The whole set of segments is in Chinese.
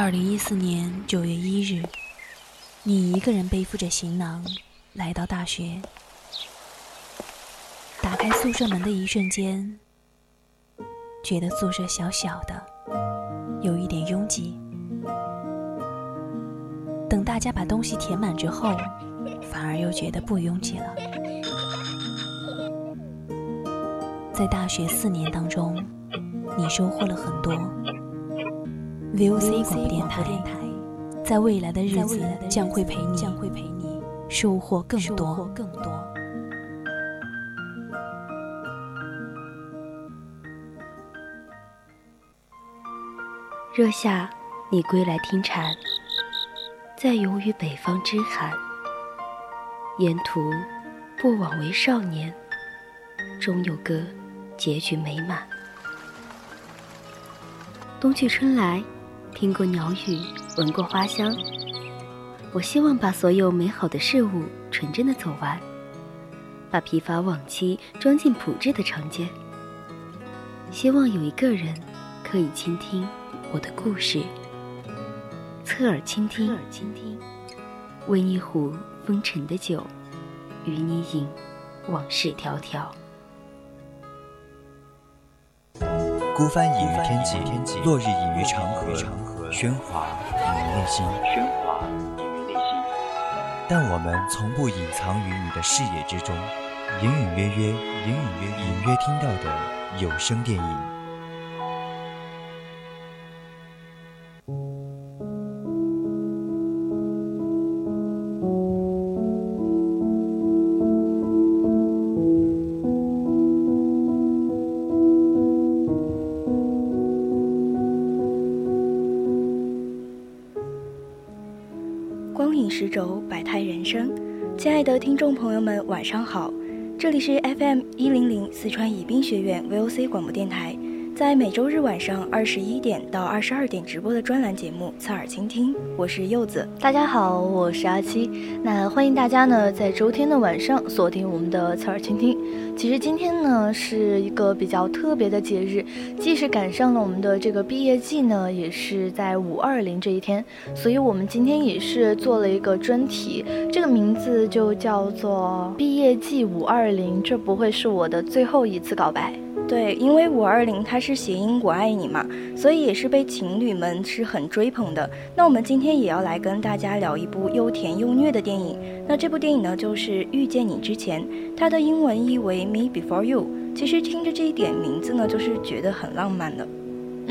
二零一四年九月一日，你一个人背负着行囊来到大学。打开宿舍门的一瞬间，觉得宿舍小小的，有一点拥挤。等大家把东西填满之后，反而又觉得不拥挤了。在大学四年当中，你收获了很多。VOC 广播电台，在未来的日子将会陪你收获更多。若夏，你归来听蝉，在游于北方之寒。沿途不枉为少年，终有个结局美满。冬去春来。听过鸟语，闻过花香。我希望把所有美好的事物纯真的走完，把疲乏往期装进朴质的长街。希望有一个人可以倾听我的故事，侧耳倾听，温一壶风尘的酒，与你饮往事迢迢。孤帆隐于天际，落日隐于长河，喧哗隐于内心。但我们从不隐藏于你的视野之中，隐隐约约，隐隐约隐约听到的有声电影。轴百态人生，亲爱的听众朋友们，晚上好，这里是 FM 一零零四川宜宾学院 VOC 广播电台。在每周日晚上二十一点到二十二点直播的专栏节目《侧耳倾听》，我是柚子。大家好，我是阿七。那欢迎大家呢，在周天的晚上锁定我们的《侧耳倾听》。其实今天呢，是一个比较特别的节日，既是赶上了我们的这个毕业季呢，也是在五二零这一天，所以我们今天也是做了一个专题，这个名字就叫做《毕业季五二零》，这不会是我的最后一次告白。对，因为五二零它是谐音“我爱你”嘛，所以也是被情侣们是很追捧的。那我们今天也要来跟大家聊一部又甜又虐的电影。那这部电影呢，就是《遇见你之前》，它的英文译为《Me Before You》。其实听着这一点名字呢，就是觉得很浪漫的。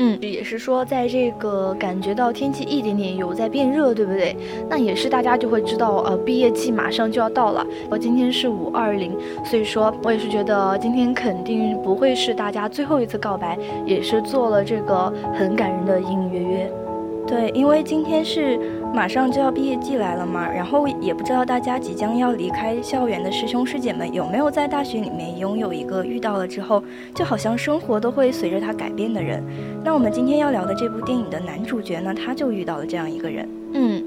嗯，也是说，在这个感觉到天气一点点有在变热，对不对？那也是大家就会知道，呃，毕业季马上就要到了。我今天是五二零，所以说我也是觉得今天肯定不会是大家最后一次告白，也是做了这个很感人的隐隐约约。对，因为今天是。马上就要毕业季来了嘛，然后也不知道大家即将要离开校园的师兄师姐们有没有在大学里面拥有一个遇到了之后，就好像生活都会随着他改变的人。那我们今天要聊的这部电影的男主角呢，他就遇到了这样一个人。嗯。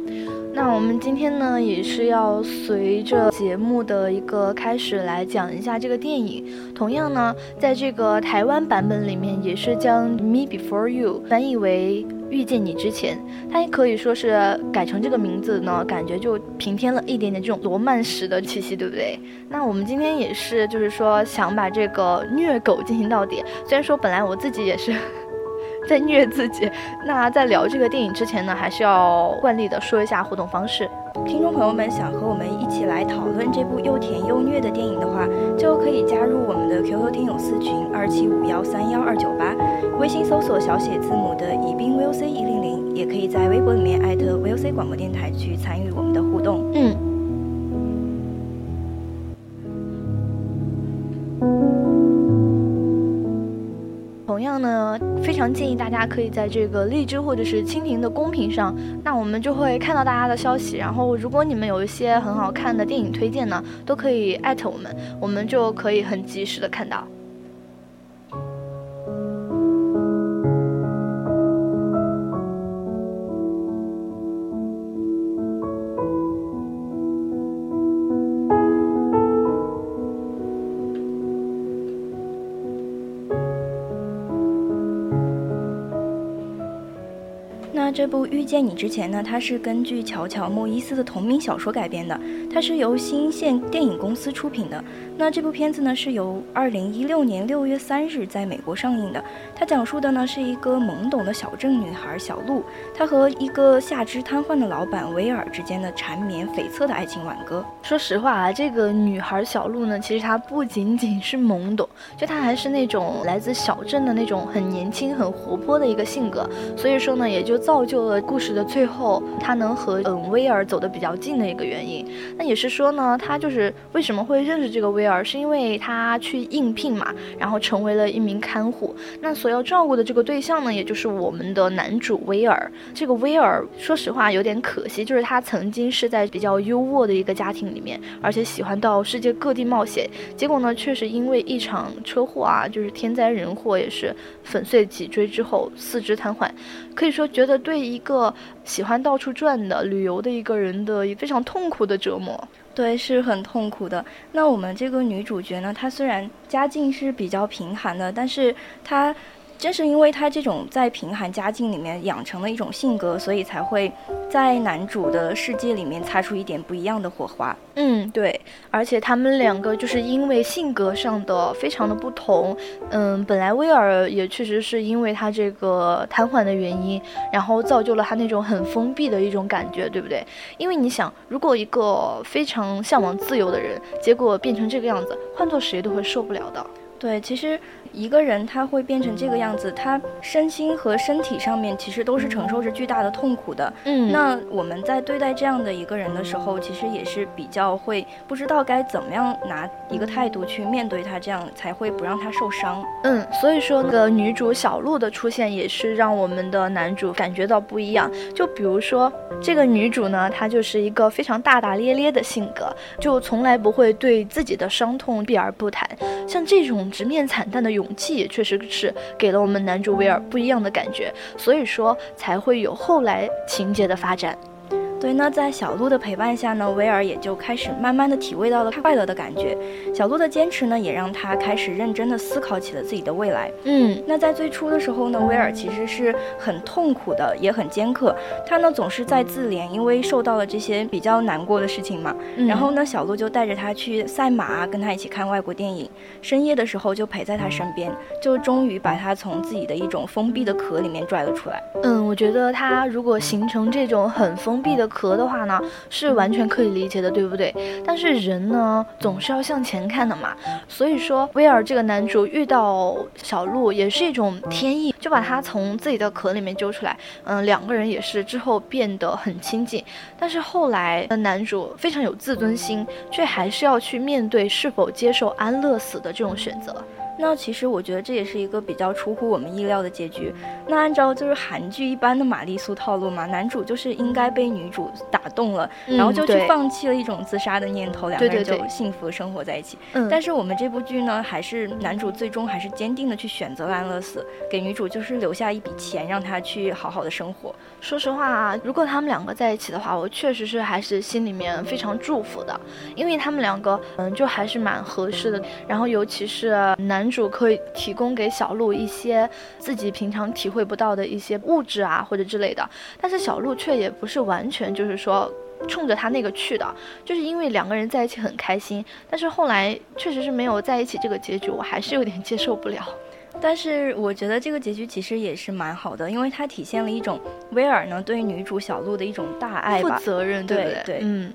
那我们今天呢，也是要随着节目的一个开始来讲一下这个电影。同样呢，在这个台湾版本里面，也是将 Me Before You 翻译为遇见你之前，它也可以说是改成这个名字呢，感觉就平添了一点点这种罗曼史的气息，对不对？那我们今天也是，就是说想把这个虐狗进行到底。虽然说本来我自己也是。在虐自己。那在聊这个电影之前呢，还是要惯例的说一下互动方式。听众朋友们想和我们一起来讨论这部又甜又虐的电影的话，就可以加入我们的 QQ 听友四群二七五幺三幺二九八，微信搜索小写字母的宜宾 VOC 一零零，也可以在微博里面艾特 VOC 广播电台去参与我们的样呢，非常建议大家可以在这个荔枝或者是蜻蜓的公屏上，那我们就会看到大家的消息。然后，如果你们有一些很好看的电影推荐呢，都可以艾特我们，我们就可以很及时的看到。那这部遇见你之前呢它是根据乔乔莫伊斯的同名小说改编的它是由新线电影公司出品的。那这部片子呢，是由二零一六年六月三日在美国上映的。它讲述的呢是一个懵懂的小镇女孩小露，她和一个下肢瘫痪的老板威尔之间的缠绵悱恻的爱情挽歌。说实话啊，这个女孩小露呢，其实她不仅仅是懵懂，就她还是那种来自小镇的那种很年轻、很活泼的一个性格。所以说呢，也就造就了故事的最后，她能和嗯威尔走得比较近的一个原因。那也是说呢，她就是为什么会认识这个威尔，而是因为他去应聘嘛，然后成为了一名看护。那所要照顾的这个对象呢，也就是我们的男主威尔。这个威尔，说实话有点可惜，就是他曾经是在比较优渥的一个家庭里面，而且喜欢到世界各地冒险。结果呢，确实因为一场车祸啊，就是天灾人祸，也是粉碎脊椎之后四肢瘫痪。可以说，觉得对一个喜欢到处转的旅游的一个人的非常痛苦的折磨。对，是很痛苦的。那我们这个女主角呢，她虽然家境是比较贫寒的，但是她。正是因为他这种在贫寒家境里面养成的一种性格，所以才会在男主的世界里面擦出一点不一样的火花。嗯，对，而且他们两个就是因为性格上的非常的不同。嗯，本来威尔也确实是因为他这个瘫痪的原因，然后造就了他那种很封闭的一种感觉，对不对？因为你想，如果一个非常向往自由的人，结果变成这个样子，换做谁都会受不了的。对，其实。一个人他会变成这个样子，他身心和身体上面其实都是承受着巨大的痛苦的。嗯，那我们在对待这样的一个人的时候，其实也是比较会不知道该怎么样拿一个态度去面对他，这样才会不让他受伤。嗯，所以说那个女主小鹿的出现也是让我们的男主感觉到不一样。就比如说这个女主呢，她就是一个非常大大咧咧的性格，就从来不会对自己的伤痛避而不谈。像这种直面惨淡的勇。气也确实是给了我们男主威尔不一样的感觉，所以说才会有后来情节的发展。对，那在小鹿的陪伴下呢，威尔也就开始慢慢的体会到了快乐的感觉。小鹿的坚持呢，也让他开始认真的思考起了自己的未来。嗯，那在最初的时候呢，威尔其实是很痛苦的，也很尖刻。他呢总是在自怜，因为受到了这些比较难过的事情嘛。然后呢，小鹿就带着他去赛马，跟他一起看外国电影。深夜的时候就陪在他身边，就终于把他从自己的一种封闭的壳里面拽了出来。嗯，我觉得他如果形成这种很封闭的。壳的话呢，是完全可以理解的，对不对？但是人呢，总是要向前看的嘛。所以说，威尔这个男主遇到小鹿也是一种天意，就把他从自己的壳里面揪出来。嗯，两个人也是之后变得很亲近。但是后来，的男主非常有自尊心，却还是要去面对是否接受安乐死的这种选择。那其实我觉得这也是一个比较出乎我们意料的结局。那按照就是韩剧一般的玛丽苏套路嘛，男主就是应该被女主打动了，然后就去放弃了一种自杀的念头，两个人就幸福生活在一起。嗯。但是我们这部剧呢，还是男主最终还是坚定的去选择了安乐死，给女主就是留下一笔钱，让她去好好的生活。说实话啊，如果他们两个在一起的话，我确实是还是心里面非常祝福的，因为他们两个嗯就还是蛮合适的。然后尤其是男。主可以提供给小鹿一些自己平常体会不到的一些物质啊，或者之类的，但是小鹿却也不是完全就是说冲着他那个去的，就是因为两个人在一起很开心，但是后来确实是没有在一起这个结局，我还是有点接受不了。但是我觉得这个结局其实也是蛮好的，因为它体现了一种威尔呢对女主小鹿的一种大爱吧、负责任，对不对？嗯。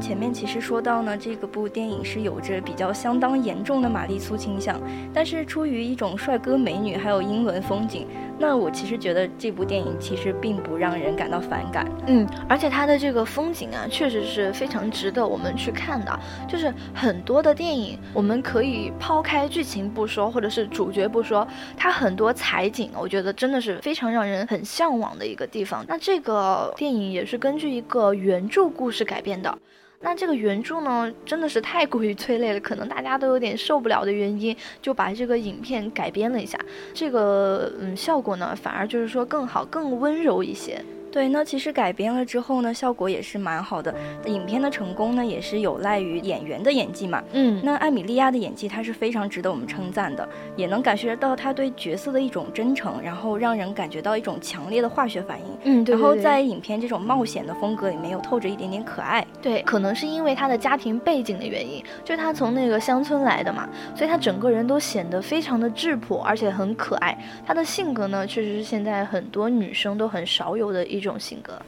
前面其实说到呢，这个部电影是有着比较相当严重的玛丽苏倾向，但是出于一种帅哥美女还有英伦风景，那我其实觉得这部电影其实并不让人感到反感。嗯，而且它的这个风景啊，确实是非常值得我们去看的。就是很多的电影，我们可以抛开剧情不说，或者是主角不说，它很多采景，我觉得真的是非常让人很向往的一个地方。那这个电影也是根据一个原著故事改编的。那这个原著呢，真的是太过于催泪了，可能大家都有点受不了的原因，就把这个影片改编了一下。这个嗯，效果呢，反而就是说更好、更温柔一些。对，那其实改编了之后呢，效果也是蛮好的。影片的成功呢，也是有赖于演员的演技嘛。嗯，那艾米莉亚的演技，她是非常值得我们称赞的，也能感觉到她对角色的一种真诚，然后让人感觉到一种强烈的化学反应。嗯，对。然后在影片这种冒险的风格里面，又透着一点点可爱。对，可能是因为她的家庭背景的原因，就是她从那个乡村来的嘛，所以她整个人都显得非常的质朴，而且很可爱。她的性格呢，确实是现在很多女生都很少有的一这种性格。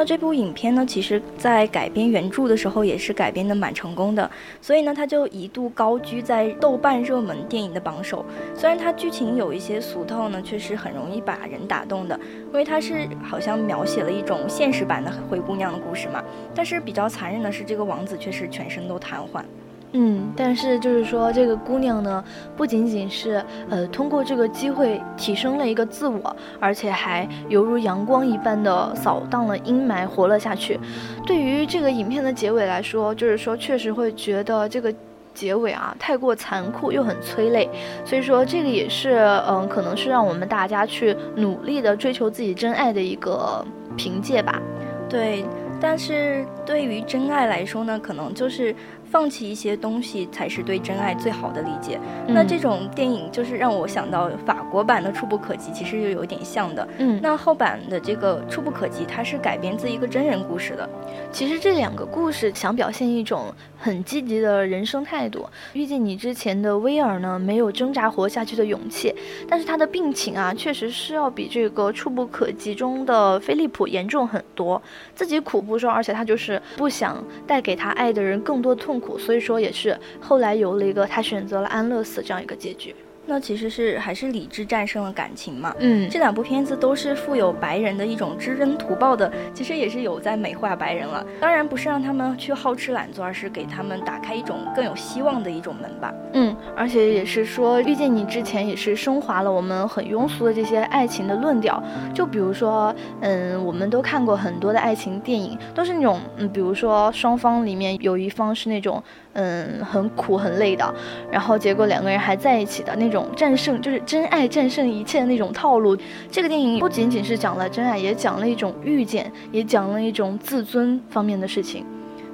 那这部影片呢，其实在改编原著的时候也是改编的蛮成功的，所以呢，它就一度高居在豆瓣热门电影的榜首。虽然它剧情有一些俗套呢，却是很容易把人打动的，因为它是好像描写了一种现实版的灰姑娘的故事嘛。但是比较残忍的是，这个王子却是全身都瘫痪。嗯，但是就是说，这个姑娘呢，不仅仅是呃通过这个机会提升了一个自我，而且还犹如阳光一般的扫荡了阴霾，活了下去。对于这个影片的结尾来说，就是说确实会觉得这个结尾啊太过残酷又很催泪，所以说这个也是嗯，可能是让我们大家去努力的追求自己真爱的一个凭借吧。对，但是对于真爱来说呢，可能就是。放弃一些东西才是对真爱最好的理解。那这种电影就是让我想到法国版的《触不可及》，其实又有点像的。嗯，那后版的这个《触不可及》，它是改编自一个真人故事的。其实这两个故事想表现一种很积极的人生态度。遇见你之前的威尔呢，没有挣扎活下去的勇气，但是他的病情啊，确实是要比这个《触不可及》中的菲利普严重很多。自己苦不说，而且他就是不想带给他爱的人更多痛。苦，所以说也是后来有了一个他选择了安乐死这样一个结局。那其实是还是理智战胜了感情嘛。嗯，这两部片子都是富有白人的一种知恩图报的，其实也是有在美化白人了。当然不是让他们去好吃懒做，而是给他们打开一种更有希望的一种门吧。嗯，而且也是说遇见你之前也是升华了我们很庸俗的这些爱情的论调。就比如说，嗯，我们都看过很多的爱情电影，都是那种，嗯，比如说双方里面有一方是那种。嗯，很苦很累的，然后结果两个人还在一起的那种战胜，就是真爱战胜一切的那种套路。这个电影不仅仅是讲了真爱，也讲了一种遇见，也讲了一种自尊方面的事情。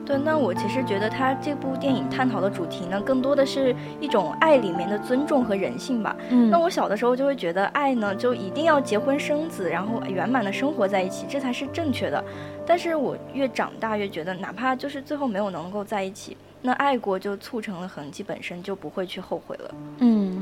对，那我其实觉得他这部电影探讨的主题呢，更多的是一种爱里面的尊重和人性吧。嗯，那我小的时候就会觉得爱呢，就一定要结婚生子，然后圆满的生活在一起，这才是正确的。但是我越长大越觉得，哪怕就是最后没有能够在一起。那爱过就促成了痕迹，本身就不会去后悔了。嗯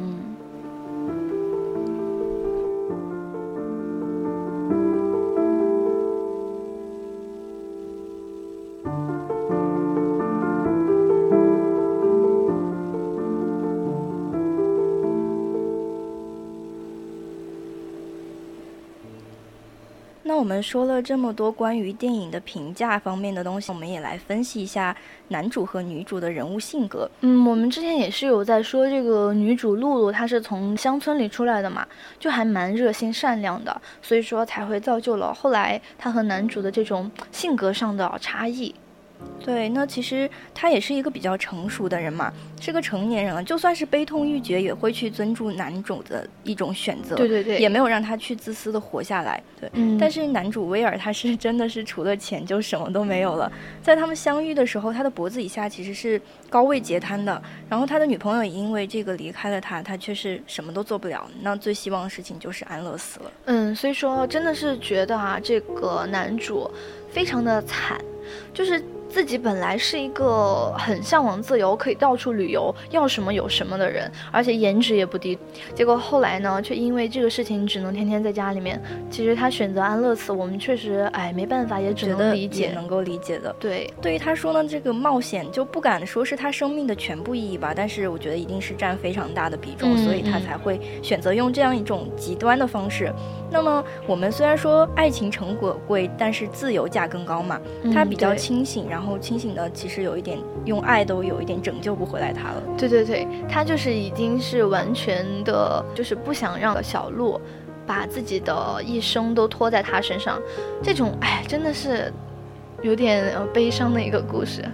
们说了这么多关于电影的评价方面的东西，我们也来分析一下男主和女主的人物性格。嗯，我们之前也是有在说这个女主露露，她是从乡村里出来的嘛，就还蛮热心善良的，所以说才会造就了后来她和男主的这种性格上的差异。对，那其实他也是一个比较成熟的人嘛，是个成年人了，就算是悲痛欲绝，也会去尊重男主的一种选择，对对对，也没有让他去自私的活下来。对，嗯。但是男主威尔他是真的是除了钱就什么都没有了。在他们相遇的时候，他的脖子以下其实是高位截瘫的，然后他的女朋友也因为这个离开了他，他却是什么都做不了。那最希望的事情就是安乐死了。嗯，所以说真的是觉得啊，这个男主非常的惨。就是。自己本来是一个很向往自由、可以到处旅游、要什么有什么的人，而且颜值也不低。结果后来呢，却因为这个事情只能天天在家里面。其实他选择安乐死，我们确实哎没办法，也只能理解，能够理解的。对，对于他说呢，这个冒险就不敢说是他生命的全部意义吧，但是我觉得一定是占非常大的比重，所以他才会选择用这样一种极端的方式。那么我们虽然说爱情成果贵，但是自由价更高嘛。他比较清醒，然后清醒的其实有一点用爱都有一点拯救不回来他了。对对对，他就是已经是完全的，就是不想让小鹿把自己的一生都拖在他身上。这种哎，真的是有点悲伤的一个故事。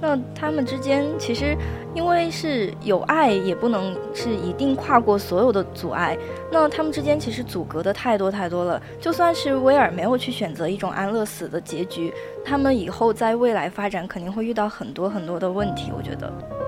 那他们之间其实，因为是有爱，也不能是一定跨过所有的阻碍。那他们之间其实阻隔的太多太多了。就算是威尔没有去选择一种安乐死的结局，他们以后在未来发展肯定会遇到很多很多的问题。我觉得。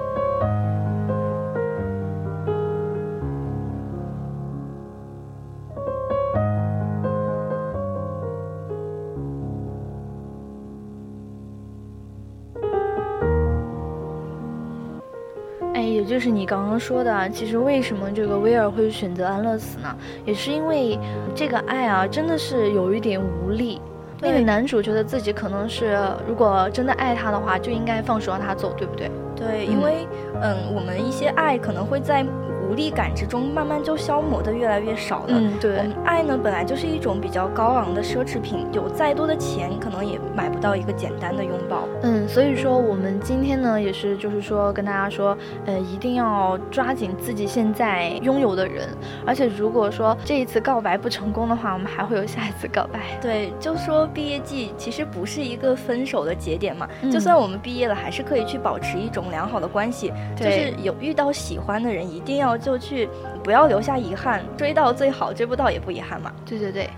就是你刚刚说的，其实为什么这个威尔会选择安乐死呢？也是因为这个爱啊，真的是有一点无力。那个男主觉得自己可能是，如果真的爱他的话，就应该放手让他走，对不对？对，因为嗯，我们一些爱可能会在。无力感之中，慢慢就消磨的越来越少了。嗯，对。爱呢，本来就是一种比较高昂的奢侈品，有再多的钱，可能也买不到一个简单的拥抱。嗯，所以说我们今天呢，也是就是说跟大家说，呃，一定要抓紧自己现在拥有的人。而且如果说这一次告白不成功的话，我们还会有下一次告白。对，就说毕业季其实不是一个分手的节点嘛。就算我们毕业了，还是可以去保持一种良好的关系。就是有遇到喜欢的人，一定要。就去，不要留下遗憾，追到最好，追不到也不遗憾嘛。对对对。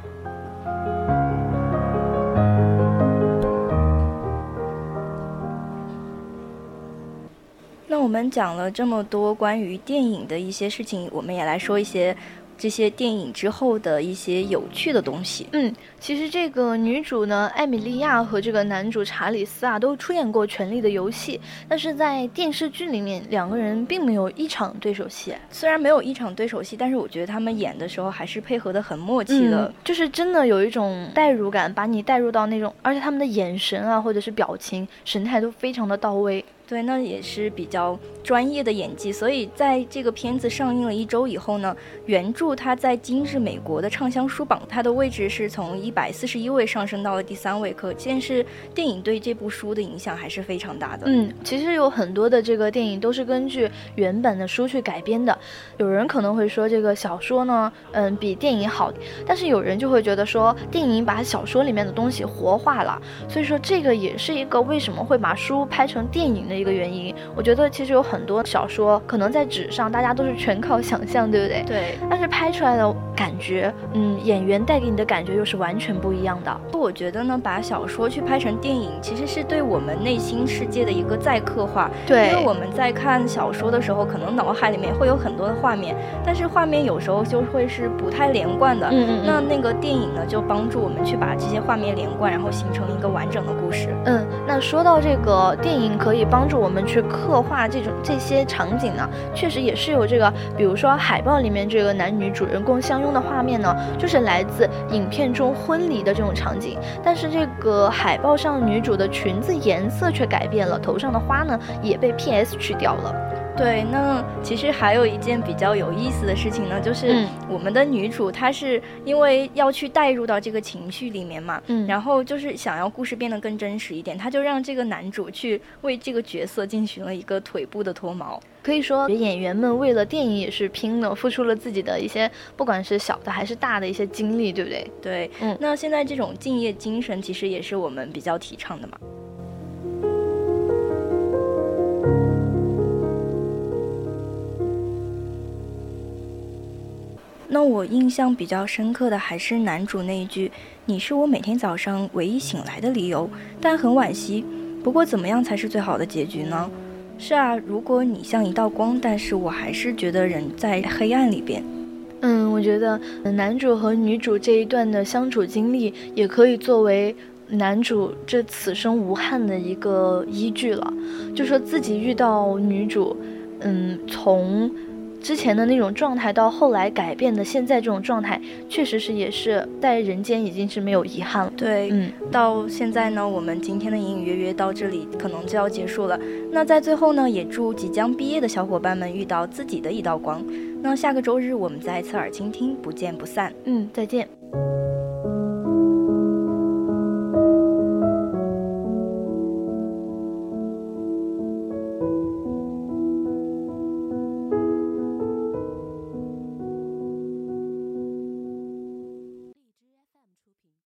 那我们讲了这么多关于电影的一些事情，我们也来说一些。这些电影之后的一些有趣的东西。嗯，其实这个女主呢，艾米莉亚和这个男主查理斯啊，都出演过《权力的游戏》，但是在电视剧里面，两个人并没有一场对手戏。虽然没有一场对手戏，但是我觉得他们演的时候还是配合的很默契的，就是真的有一种代入感，把你带入到那种，而且他们的眼神啊，或者是表情、神态都非常的到位。对，那也是比较专业的演技，所以在这个片子上映了一周以后呢，原著它在今日美国的畅销书榜，它的位置是从一百四十一位上升到了第三位，可见是电影对这部书的影响还是非常大的。嗯，其实有很多的这个电影都是根据原本的书去改编的，有人可能会说这个小说呢，嗯，比电影好，但是有人就会觉得说电影把小说里面的东西活化了，所以说这个也是一个为什么会把书拍成电影的。一个原因，我觉得其实有很多小说可能在纸上，大家都是全靠想象，对不对？对。但是拍出来的感觉，嗯，演员带给你的感觉又是完全不一样的。我觉得呢，把小说去拍成电影，其实是对我们内心世界的一个再刻画。对。因为我们在看小说的时候，可能脑海里面会有很多的画面，但是画面有时候就会是不太连贯的。嗯嗯。那那个电影呢，就帮助我们去把这些画面连贯，然后形成一个完整的故事。嗯。那说到这个电影，可以帮。帮助我们去刻画这种这些场景呢，确实也是有这个，比如说海报里面这个男女主人公相拥的画面呢，就是来自影片中婚礼的这种场景。但是这个海报上女主的裙子颜色却改变了，头上的花呢也被 PS 去掉了。对，那其实还有一件比较有意思的事情呢，就是我们的女主她是因为要去带入到这个情绪里面嘛，嗯，然后就是想要故事变得更真实一点，她就让这个男主去为这个角色进行了一个腿部的脱毛。可以说演员们为了电影也是拼了，付出了自己的一些，不管是小的还是大的一些精力，对不对？对，嗯，那现在这种敬业精神其实也是我们比较提倡的嘛。我印象比较深刻的还是男主那一句：“你是我每天早上唯一醒来的理由。”但很惋惜。不过怎么样才是最好的结局呢？是啊，如果你像一道光，但是我还是觉得人在黑暗里边。嗯，我觉得男主和女主这一段的相处经历也可以作为。男主这此生无憾的一个依据了，就说自己遇到女主，嗯，从。之前的那种状态到后来改变的现在这种状态，确实是也是在人间已经是没有遗憾了。对，嗯，到现在呢，我们今天的隐隐约约到这里可能就要结束了。那在最后呢，也祝即将毕业的小伙伴们遇到自己的一道光。那下个周日我们再侧耳倾听，不见不散。嗯，再见。